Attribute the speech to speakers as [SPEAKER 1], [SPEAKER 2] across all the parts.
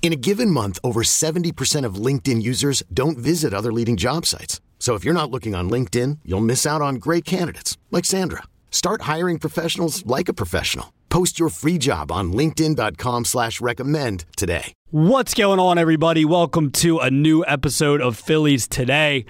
[SPEAKER 1] In a given month, over 70% of LinkedIn users don't visit other leading job sites. So if you're not looking on LinkedIn, you'll miss out on great candidates like Sandra. Start hiring professionals like a professional. Post your free job on LinkedIn.com slash recommend today.
[SPEAKER 2] What's going on, everybody? Welcome to a new episode of Phillies Today.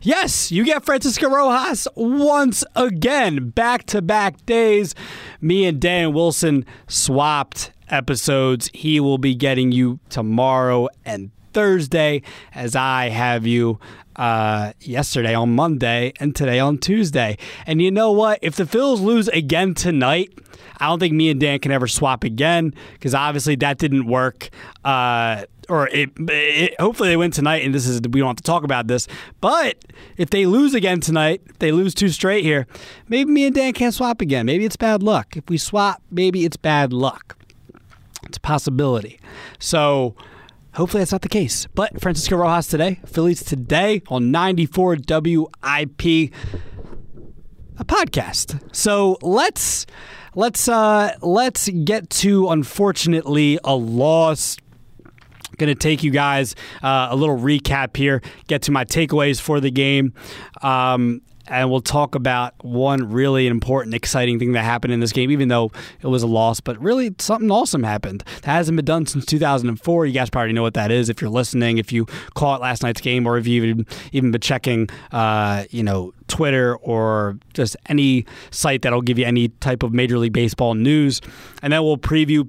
[SPEAKER 2] Yes, you get Francisco Rojas once again, back to back days. Me and Dan Wilson swapped episodes. He will be getting you tomorrow and Thursday, as I have you uh, yesterday on Monday and today on Tuesday. And you know what? If the Phils lose again tonight, I don't think me and Dan can ever swap again because obviously that didn't work. Uh, or it, it, hopefully they win tonight, and this is we don't have to talk about this. But if they lose again tonight, if they lose two straight here, maybe me and Dan can't swap again. Maybe it's bad luck. If we swap, maybe it's bad luck. Possibility. So hopefully that's not the case. But Francisco Rojas today, Phillies today on 94 WIP, a podcast. So let's let's uh let's get to unfortunately a loss going to take you guys uh, a little recap here get to my takeaways for the game um, and we'll talk about one really important, exciting thing that happened in this game, even though it was a loss. But really, something awesome happened. That hasn't been done since 2004. You guys probably know what that is if you're listening, if you caught last night's game, or if you've even been checking, uh, you know, Twitter or just any site that'll give you any type of Major League Baseball news. And then we'll preview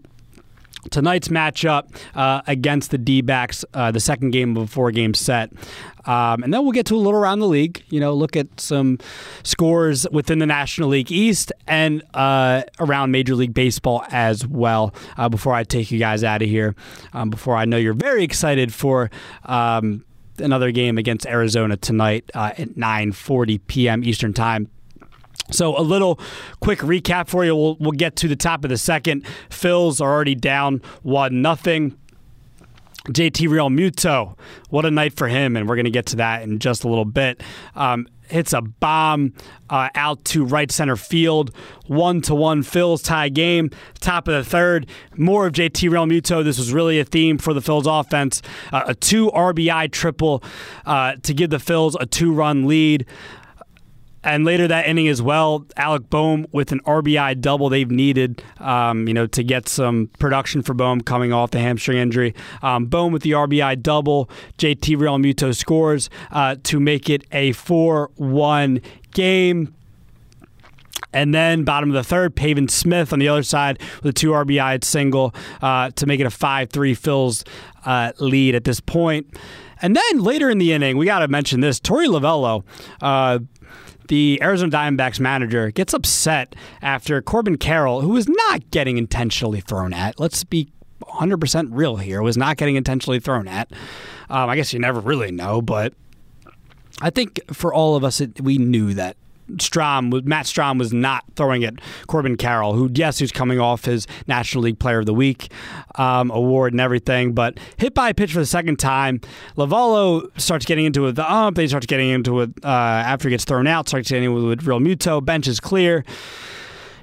[SPEAKER 2] tonight's matchup uh, against the D backs, uh, the second game of a four game set. Um, and then we'll get to a little around the league, you know, look at some scores within the National League East and uh, around Major League Baseball as well uh, before I take you guys out of here. Um, before I know you're very excited for. Um, another game against Arizona tonight uh, at 9:40 p.m. Eastern Time. So a little quick recap for you. We'll, we'll get to the top of the second. Phils are already down one nothing. JT Real Realmuto, what a night for him, and we're going to get to that in just a little bit. Um, hits a bomb uh, out to right center field, one to one Phils tie game. Top of the third, more of JT Real Realmuto. This was really a theme for the Phils offense. Uh, a two RBI triple uh, to give the Phils a two run lead. And later that inning as well, Alec Bohm with an RBI double they've needed, um, you know, to get some production for Bohm coming off the hamstring injury. Um, Bohm with the RBI double, JT Realmuto scores uh, to make it a 4-1 game. And then bottom of the third, Pavin Smith on the other side with a two RBI single uh, to make it a 5 3 Phils uh, lead at this point. And then later in the inning, we got to mention this Torey Lovullo, uh, the Arizona Diamondbacks manager gets upset after Corbin Carroll, who was not getting intentionally thrown at, let's be 100% real here, was not getting intentionally thrown at. Um, I guess you never really know, but I think for all of us, it, we knew that Strahm, Matt Strahm was not throwing at Corbin Carroll, who, yes, who's coming off his National League Player of the Week um, award and everything, but hit by a pitch for the second time. Lovullo starts getting into it the ump, then he starts getting into it uh, after he gets thrown out, starts getting into it with Realmuto. Bench is clear.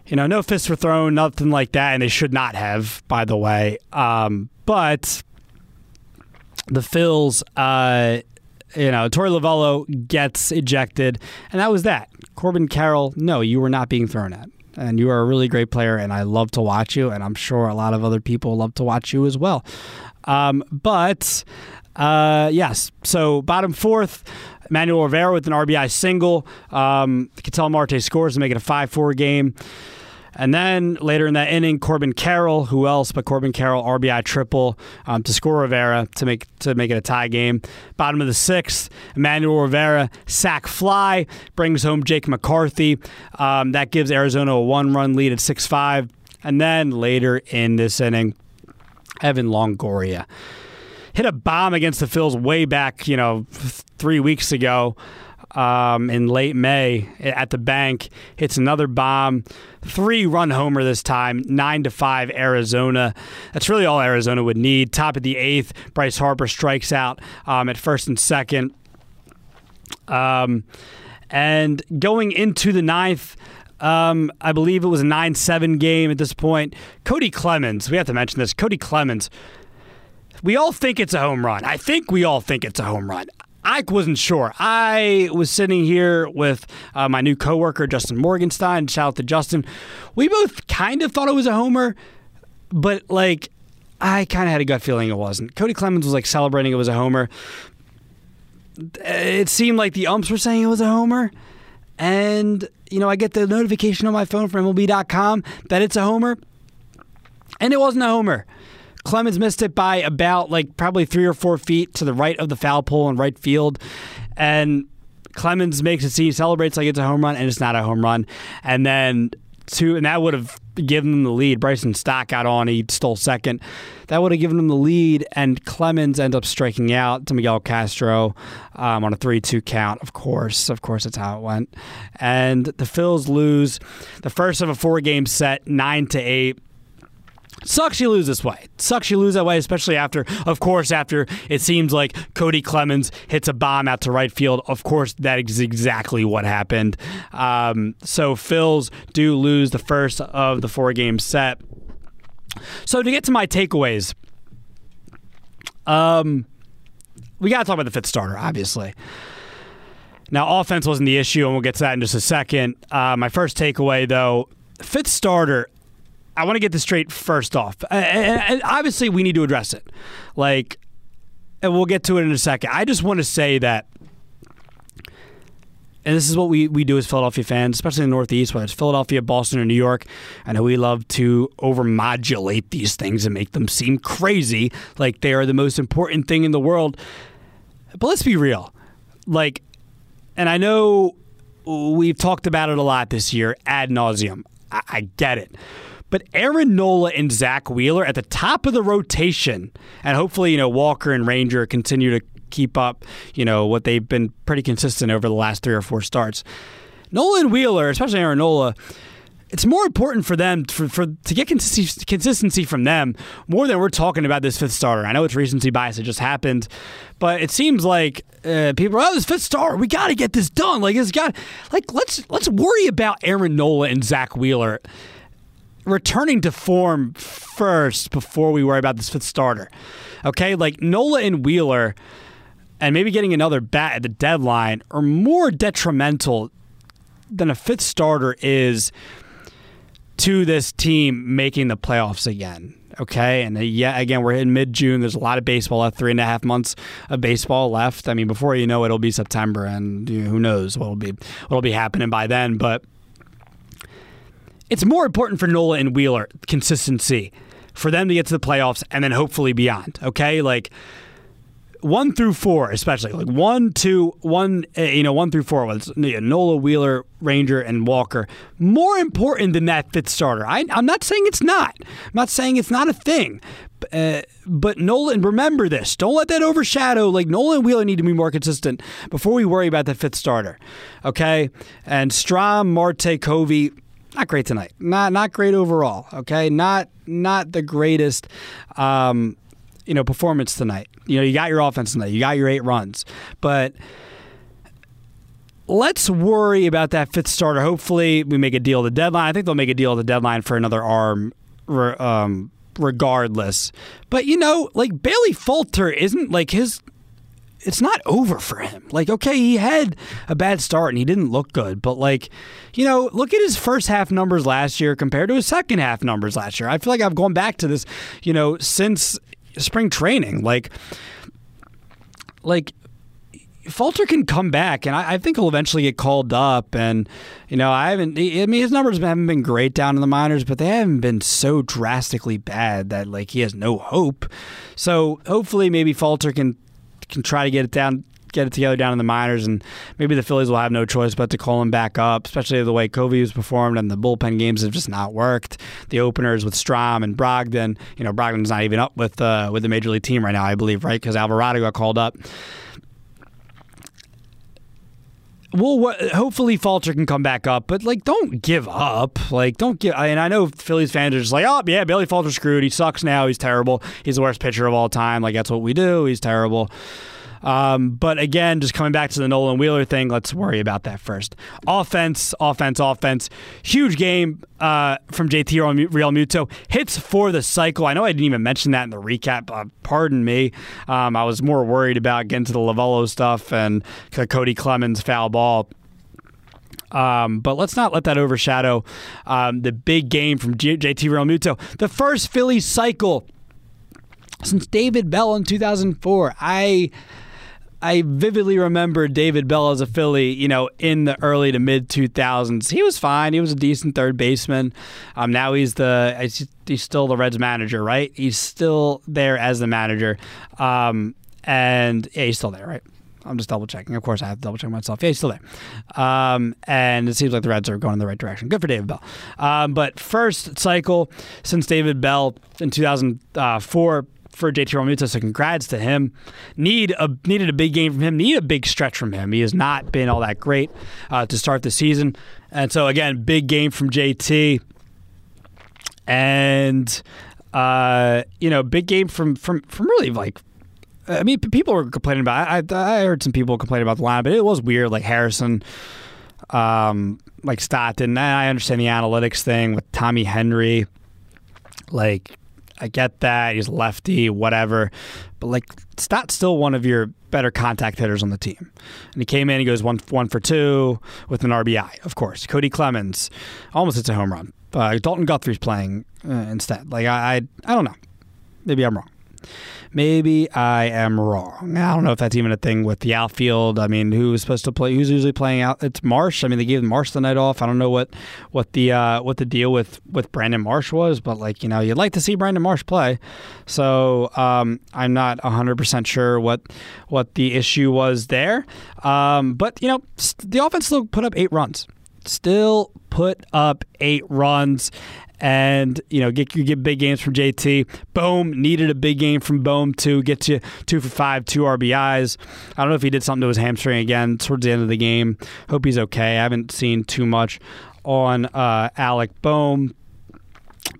[SPEAKER 2] You know, no fists were thrown, nothing like that, and they should not have, by the way. Um, but the Phils, uh, you know, Torey Lovullo gets ejected, and that was that. Corbin Carroll, no, you were not being thrown at. And you are a really great player, and I love to watch you, and I'm sure a lot of other people love to watch you as well. Um, but uh, yes, so bottom fourth, Manuel Rivera with an RBI single. Um, Ketel Marte scores to make it a 5 4 game. And then later in that inning, Corbin Carroll, who else but Corbin Carroll, RBI triple um, to score Rivera to make to make it a tie game. Bottom of the sixth, Emmanuel Rivera sac fly brings home Jake McCarthy. Um, that gives Arizona a one run lead at six five. And then later in this inning, Evan Longoria hit a bomb against the Phils way back, you know, three weeks ago um, in late May at the bank. Hits another bomb, three run homer this time, nine to five Arizona. That's really all Arizona would need. Top of the eighth, Bryce Harper strikes out um, at first and second. Um, and going into the ninth. Um, I believe it was a 9 7 game at this point. Kody Clemens, we have to mention this. Kody Clemens, we all think it's a home run. I think we all think it's a home run. I wasn't sure. I was sitting here with uh, my new coworker, Justin Morgenstein. Shout out to Justin. We both kind of thought it was a homer, but like, I kind of had a gut feeling it wasn't. Kody Clemens was like celebrating it was a homer. It seemed like the umps were saying it was a homer. And, you know, I get the notification on my phone from MLB.com that it's a homer. And it wasn't a homer. Clemens missed it by about like probably three or four feet to the right of the foul pole in right field. And Clemens makes it seem celebrates like it's a home run, and it's not a home run. And then two, and that would have given them the lead. Bryson Stott got on; he stole second. That would have given them the lead, and Clemens ends up striking out to Miguel Castro um, on a three-two count. Of course, of course, that's how it went. And the Phils lose the first of a four-game set, nine to eight. Sucks you lose this way. Sucks you lose that way, especially after, of course, after it seems like Kody Clemens hits a bomb out to right field. Of course, that is exactly what happened. Um, so Phils do lose the first of the four game set. So to get to my takeaways, um, we got to talk about the fifth starter, obviously. Now, offense wasn't the issue, and we'll get to that in just a second. Uh, my first takeaway, though, fifth starter, I want to get this straight first off. And obviously, we need to address it. Like, and we'll get to it in a second. I just want to say that, and this is what we, we do as Philadelphia fans, especially in the Northeast, whether it's Philadelphia, Boston, or New York. I know we love to overmodulate these things and make them seem crazy, like they are the most important thing in the world. But let's be real. Like, and I know we've talked about it a lot this year ad nauseum. I, I get it. But Aaron Nola and Zack Wheeler at the top of the rotation, and hopefully, you know, Walker and Ranger continue to keep up, you know, what they've been pretty consistent over the last three or four starts. Nola and Wheeler, especially Aaron Nola, it's more important for them for, for to get consistency, consistency from them more than we're talking about this fifth starter. I know it's recency bias; it just happened, but it seems like uh, people are oh, this fifth starter. We got to get this done. Like it's got like let's let's worry about Aaron Nola and Zack Wheeler returning to form first before we worry about this fifth starter. Okay, like Nola and Wheeler, and maybe getting another bat at the deadline are more detrimental than a fifth starter is to this team making the playoffs again. Okay, and uh, yeah, again, we're in mid June. There's a lot of baseball left, three and a half months of baseball left. I mean, before you know it, it'll be September, and you know, who knows what'll be what'll be happening by then. But it's more important for Nola and Wheeler consistency for them to get to the playoffs and then hopefully beyond. Okay, like one through four, especially like one, two, one, uh, you know, one through four was Nola, Wheeler, Ranger, and Walker. More important than that fifth starter. I, am not saying it's not. I'm not saying it's not a thing. Uh, but Nolan, remember this. Don't let that overshadow. Like Nola and Wheeler need to be more consistent before we worry about the fifth starter. Okay, and Strahm, Marte, Covey not great tonight. Not not great overall. Okay, not not the greatest. Um, you know, performance tonight. You know, you got your offense tonight. You got your eight runs, but let's worry about that fifth starter. Hopefully, we make a deal at the deadline. I think they'll make a deal at the deadline for another arm. Um, regardless, but you know, like Bailey Falter isn't like his it's not over for him. Like, okay, he had a bad start and he didn't look good, but like, you know, look at his first half numbers last year compared to his second half numbers last year. I feel like I've gone back to this, you know, since spring training. Like, like Falter can come back, and I, I, think he'll eventually get called up. And you know, I haven't. I mean, his numbers haven't been great down in the minors, but they haven't been so drastically bad that like he has no hope. So hopefully, maybe Falter can can try to get it down get it together down in the minors, and maybe the Phillies will have no choice but to call him back up, especially the way Covey was performed and the bullpen games have just not worked. The openers with Strahm and Brogdon, you know, Brogdon's not even up with uh, with the major league team right now, I believe, right? Because Alvarado got called up. Well, hopefully Falter can come back up, but like, don't give up. Like, don't give. And I know Phillies fans are just like, oh yeah, Bailey Falter screwed. He sucks now. He's terrible. He's the worst pitcher of all time. Like that's what we do. He's terrible. Um, but again, just coming back to the Nolan Wheeler thing, let's worry about that first. Offense, offense, offense. Huge game uh, from JT Realmuto. Hits for the cycle. I know I didn't even mention that in the recap. Pardon me. Um, I was more worried about getting to the Lovullo stuff and Kody Clemens foul ball. Um, but let's not let that overshadow um, the big game from J- JT Realmuto. The first Phillies cycle since David Bell in 2004. I I vividly remember David Bell as a Philly, you know, in the early to mid 2000s. He was fine. He was a decent third baseman. Um, now he's the he's still the Reds manager, right? He's still there as the manager, um, and yeah, he's still there, right? I'm just double checking. Of course, I have to double check myself. Yeah, he's still there. Um, and it seems like the Reds are going in the right direction. Good for David Bell. Um, but first cycle since David Bell in 2004 for JT Realmuto, so congrats to him. Need a needed a big game from him. Need a big stretch from him. He has not been all that great uh, to start the season, and so again, big game from JT, and uh, you know, big game from from from really like. I mean, people were complaining about. I, I heard some people complain about the line, but it was weird. Like Harrison, um, like Stockton. I understand the analytics thing with Tommy Henry. Like I get that he's lefty, whatever, but like Stott's still one of your better contact hitters on the team. And he came in, he goes one one for two with an RBI, of course. Kody Clemens almost hits a home run. Uh, Dalton Guthrie's playing uh, instead. Like I, I, I don't know. Maybe I'm wrong. Maybe I am wrong. I don't know if that's even a thing with the outfield. I mean, who's supposed to play? Who's usually playing out? It's Marsh. I mean, they gave Marsh the night off. I don't know what what the uh, what the deal with with Brandon Marsh was, but like you know, you'd like to see Brandon Marsh play. So um, I'm not 100 percent sure what what the issue was there. Um, but you know, the offense still put up eight runs still put up eight runs and you know get you get big games from JT. Bohm needed a big game from Bohm to get you two for five, two RBIs. I don't know if he did something to his hamstring again towards the end of the game. Hope he's okay. I haven't seen too much on uh, Alec Bohm,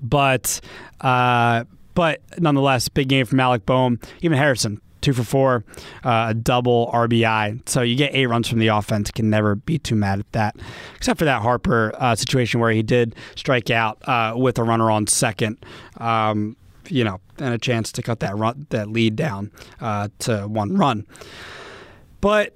[SPEAKER 2] but. Uh, but nonetheless, big game from Alec Bohm. Even Harrison two for four, uh, a double RBI. So you get eight runs from the offense. Can never be too mad at that, except for that Harper uh, situation where he did strike out uh, with a runner on second. Um, you know, and a chance to cut that run, that lead down uh, to one run. But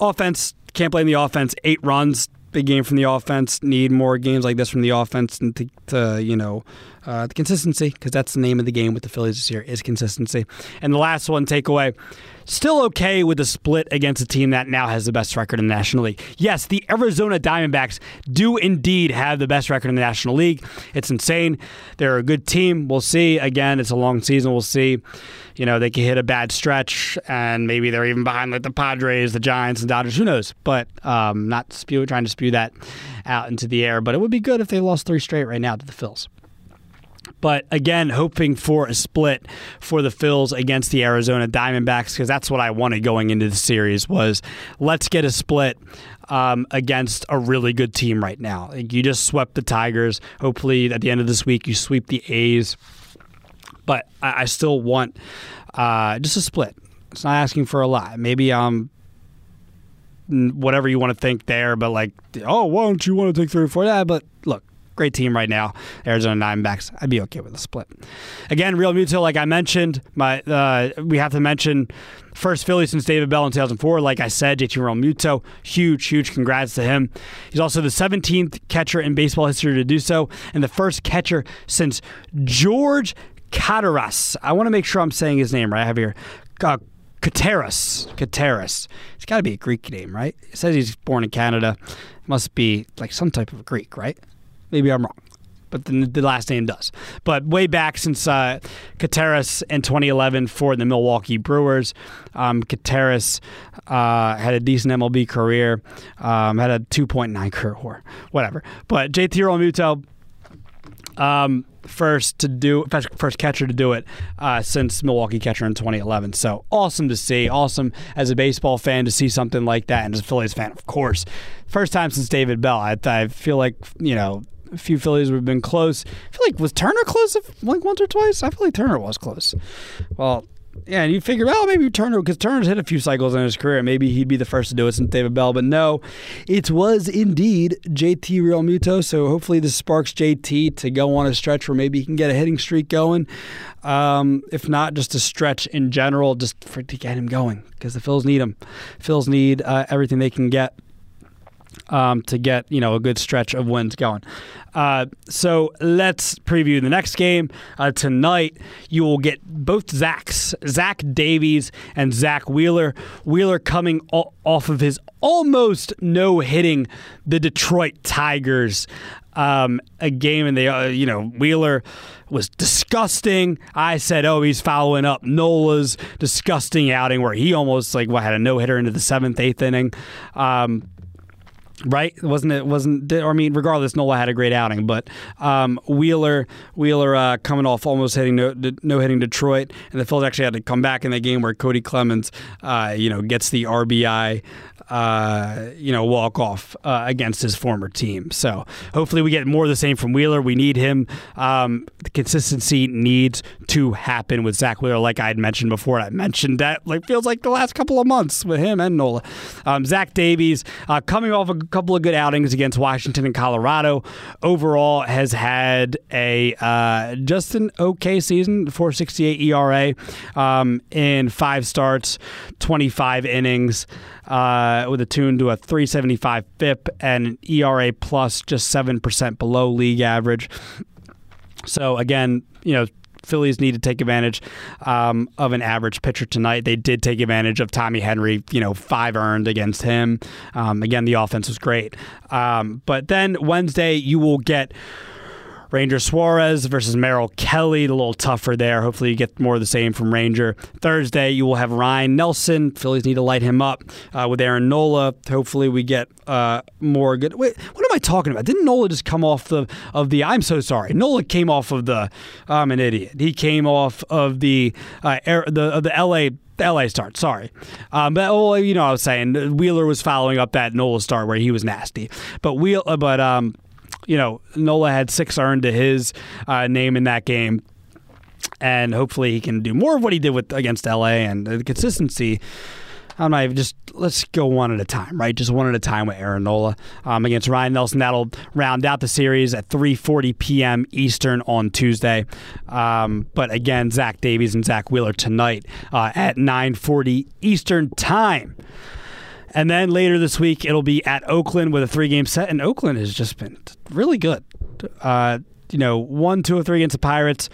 [SPEAKER 2] offense can't blame the offense. Eight runs, big game from the offense. Need more games like this from the offense and to, to you know uh, the consistency because that's the name of the game with the Phillies this year is consistency. And the last one takeaway, still okay with the split against a team that now has the best record in the National League. Yes, the Arizona Diamondbacks do indeed have the best record in the National League. It's insane. They're a good team. We'll see. Again, it's a long season. We'll see. You know, they could hit a bad stretch and maybe they're even behind like the Padres, the Giants, and Dodgers. Who knows? But um, not spew, trying to spew that out into the air. But it would be good if they lost three straight right now to the Phils. But again, hoping for a split for the Phils against the Arizona Diamondbacks because that's what I wanted going into the series was let's get a split um, against a really good team right now. You just swept the Tigers. Hopefully, at the end of this week, you sweep the A's. But I, I still want uh, just a split. It's not asking for a lot. Maybe um whatever you want to think there, but like, oh, why don't you want to take three or four? Yeah, but look, great team right now. Arizona Diamondbacks. I'd be okay with a split. Again, Realmuto, like I mentioned, my uh, we have to mention first Philly since David Bell in 2004. Like I said, JT Realmuto, huge, huge congrats to him. He's also the 17th catcher in baseball history to do so, and the first catcher since George Kottaras. I want to make sure I'm saying his name right. I have here. Uh, Kottaras. Kottaras. It's got to be a Greek name, right? It says he's born in Canada. It must be like some type of Greek, right? Maybe I'm wrong but the, the, last name does. But way back since uh, Kottaras in 2011 for the Milwaukee Brewers, um, Kottaras uh, had a decent MLB career, um, had a 2.9 career WAR, whatever. But JT Realmuto, um, first to do first catcher to do it uh, since Milwaukee catcher in 2011. So awesome to see. Awesome as a baseball fan to see something like that, and as a Phillies fan, of course. First time since David Bell. I, I feel like you know a few Phillies have been close. I feel like was Turner close like once or twice? I feel like Turner was close. Well, yeah, and you figure, well, maybe Turner, because Turner's hit a few cycles in his career. Maybe he'd be the first to do it since David Bell. But no, it was indeed JT Realmuto. So hopefully this sparks JT to go on a stretch where maybe he can get a hitting streak going. Um, if not, just a stretch in general, just for, to get him going because the Phils need him. Phils need uh, everything they can get um, to get you know a good stretch of wins going. Uh, so let's preview the next game uh, tonight. You will get both Zachs, Zach Davies and Zack Wheeler. Wheeler coming off of his almost no hitting the Detroit Tigers. Um, a game and they, uh, you know, Wheeler was disgusting. I said, oh, he's following up Nola's disgusting outing where he almost like what, had a no hitter into the seventh, eighth inning. Um, right? Wasn't it? Wasn't I mean, regardless, Nola had a great outing, but um, Wheeler Wheeler uh, coming off almost hitting no, no hitting Detroit, and the Phillies actually had to come back in that game where Kody Clemens, uh, you know, gets the RBI uh, you know, walk off uh, against his former team. So hopefully we get more of the same from Wheeler. We need him. Um, the consistency needs to happen with Zack Wheeler, like I had mentioned before. I mentioned that like feels like the last couple of months with him and Nola. Um, Zach Davies uh, coming off a couple of good outings against Washington and Colorado. Overall, has had a uh, just an okay season, 468 ERA um, in five starts, 25 innings uh, with a tune to a 375 FIP and an ERA plus just 7% below league average. So, again, you know, Phillies need to take advantage um, of an average pitcher tonight. They did take advantage of Tommy Henry, you know, five earned against him. Um, again, the offense was great. Um, but then Wednesday, you will get Ranger Suarez versus Merrill Kelly, a little tougher there. Hopefully, you get more of the same from Ranger. Thursday, you will have Ryne Nelson. Phillies need to light him up uh, with Aaron Nola. Hopefully, we get uh, more good. Wait, what am I talking about? Didn't Nola just come off the of the? I'm so sorry. Nola came off of the. I'm an idiot. He came off of the uh, air, the of the L.A. LA start, sorry. Um, but well, you know, what I was saying Wheeler was following up that Nola start where he was nasty. But Wheel, uh, but um, you know, Nola had six earned to his uh, name in that game. And hopefully he can do more of what he did with against LA and the consistency. I'm not even just let's go one at a time, right? Just one at a time with Aaron Nola um, against Ryne Nelson. That'll round out the series at 3:40 p.m. Eastern on Tuesday. Um, but again, Zach Davies and Zack Wheeler tonight uh, at 9:40 Eastern time. And then later this week, it'll be at Oakland with a three game set. And Oakland has just been really good. Uh, you know, one, two, or three against the Pirates,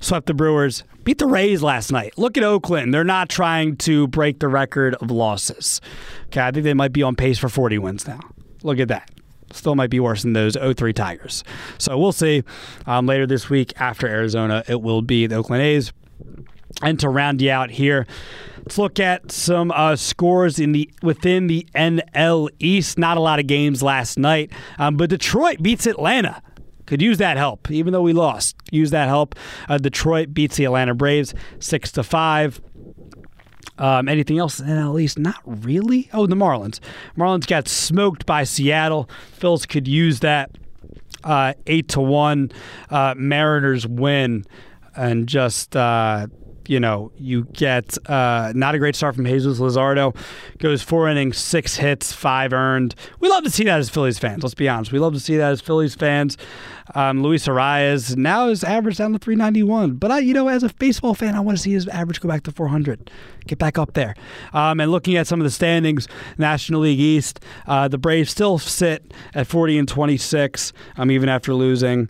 [SPEAKER 2] swept the Brewers, beat the Rays last night. Look at Oakland. They're not trying to break the record of losses. Okay, I think they might be on pace for 40 wins now. Look at that. Still might be worse than those 03 Tigers. So we'll see. Um, later this week after Arizona, it will be the Oakland A's. And to round you out here, let's look at some uh, scores in the within the NL East. Not a lot of games last night, um, but Detroit beats Atlanta. Could use that help, even though we lost. Use that help. Uh, Detroit beats the Atlanta Braves six to five. Um, anything else in NL East? Not really. Oh, the Marlins. Marlins got smoked by Seattle. Phils could use that. Uh, eight to one. Uh, Mariners win, and just uh, you know, you get uh, not a great start from Jesus Luzardo. Goes four innings, six hits, five earned. We love to see that as Phillies fans. Let's be honest. We love to see that as Phillies fans. Um, Luis Arraez now is average down to 391. But I, you know, as a baseball fan, I want to see his average go back to 400, get back up there. Um, and looking at some of the standings, National League East, uh, the Braves still sit at 40 and 26. Um, even after losing.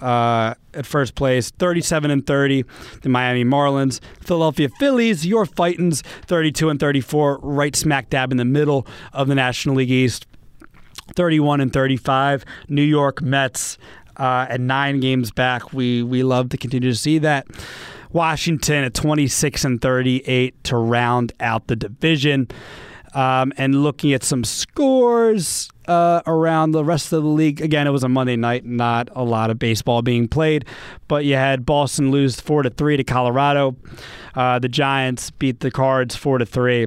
[SPEAKER 2] Uh, at first place, 37 and 30. The Miami Marlins, Philadelphia Phillies, your Fightins, 32 and 34, right smack dab in the middle of the National League East. 31 and 35, New York Mets uh, at nine games back. We we love to continue to see that. Washington at 26 and 38 to round out the division. Um, and looking at some scores uh, around the rest of the league. Again, it was a Monday night, not a lot of baseball being played, but you had Boston lose four to three to Colorado. Uh, the Giants beat the Cards four to three.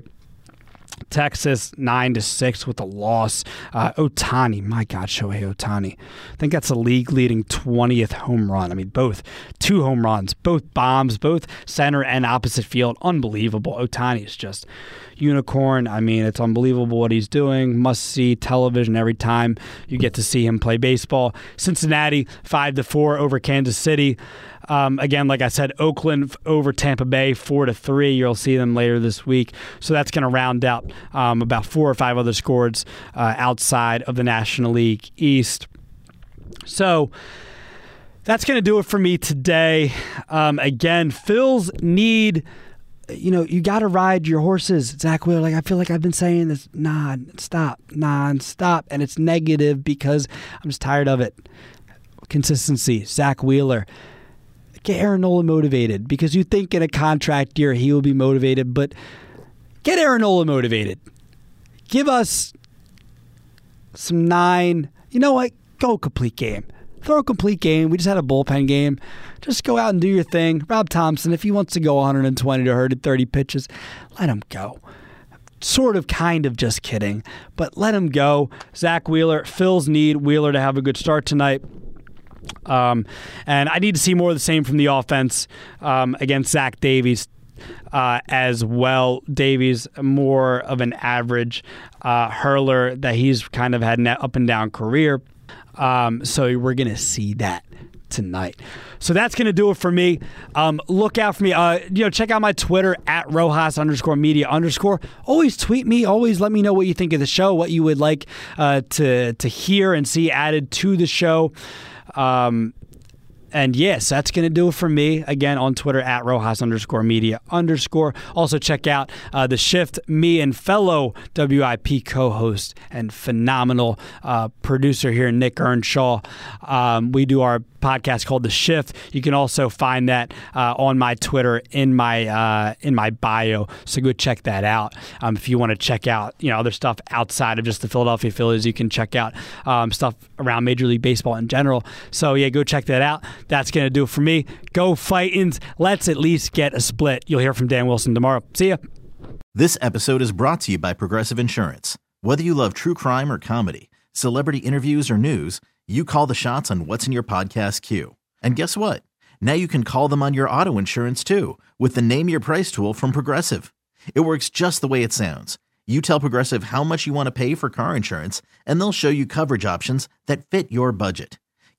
[SPEAKER 2] Texas nine to six with a loss. Uh, Ohtani, my God, Shohei Ohtani. I think that's a league leading twentieth home run. I mean, both two home runs, both bombs, both center and opposite field. Unbelievable. Ohtani is just unicorn. I mean, it's unbelievable what he's doing. Must see television every time you get to see him play baseball. Cincinnati five to four over Kansas City. Um, again, like I said, Oakland over Tampa Bay, four to three. You'll see them later this week. So that's going to round out um, about four or five other scores uh, outside of the National League East. So that's going to do it for me today. Um, again, Phil's need. You know, you got to ride your horses, Zack Wheeler. Like I feel like I've been saying this non-stop, non-stop, and it's negative because I'm just tired of it. Consistency, Zack Wheeler get Aaron Nola motivated because you think in a contract year he will be motivated, but get Aaron Nola motivated. Give us some nine. You know what? Go complete game. Throw a complete game. We just had a bullpen game. Just go out and do your thing. Rob Thomson, if he wants to go 120 to 130 pitches, let him go sort of, kind of, just kidding. But let him go. Zack Wheeler, Phil's need Wheeler to have a good start tonight. Um, and I need to see more of the same from the offense um, against Zach Davies. Uh, as well, Davies more of an average uh, hurler that he's kind of had an up and down career. Um, so we're gonna see that tonight. So that's going to do it for me. Um, look out for me. Uh, you know, check out my Twitter at Rojas underscore media underscore. Always tweet me. Always let me know what you think of the show, what you would like uh, to to hear and see added to the show. Um, and yes, that's going to do it for me. Again, on Twitter at Rojas underscore media underscore. Also, check out uh, The Shift, me and fellow WIP co host and phenomenal uh, producer here, Nick Earnshaw. Um, we do our podcast called The Shift. You can also find that uh, on my Twitter in my uh, in my bio. So go check that out. Um, if you want to check out you know other stuff outside of just the Philadelphia Phillies, you can check out um, stuff around Major League Baseball in general. So yeah, go check that out. That's gonna do it for me. Go Fightins. Let's at least get a split. You'll hear from Dan Wilson tomorrow. See ya.
[SPEAKER 3] This episode is brought to you by Progressive Insurance. Whether you love true crime or comedy, celebrity interviews or news you call the shots on what's in your podcast queue. And guess what? Now you can call them on your auto insurance too with the Name Your Price tool from Progressive. It works just the way it sounds. You tell Progressive how much you want to pay for car insurance, and they'll show you coverage options that fit your budget.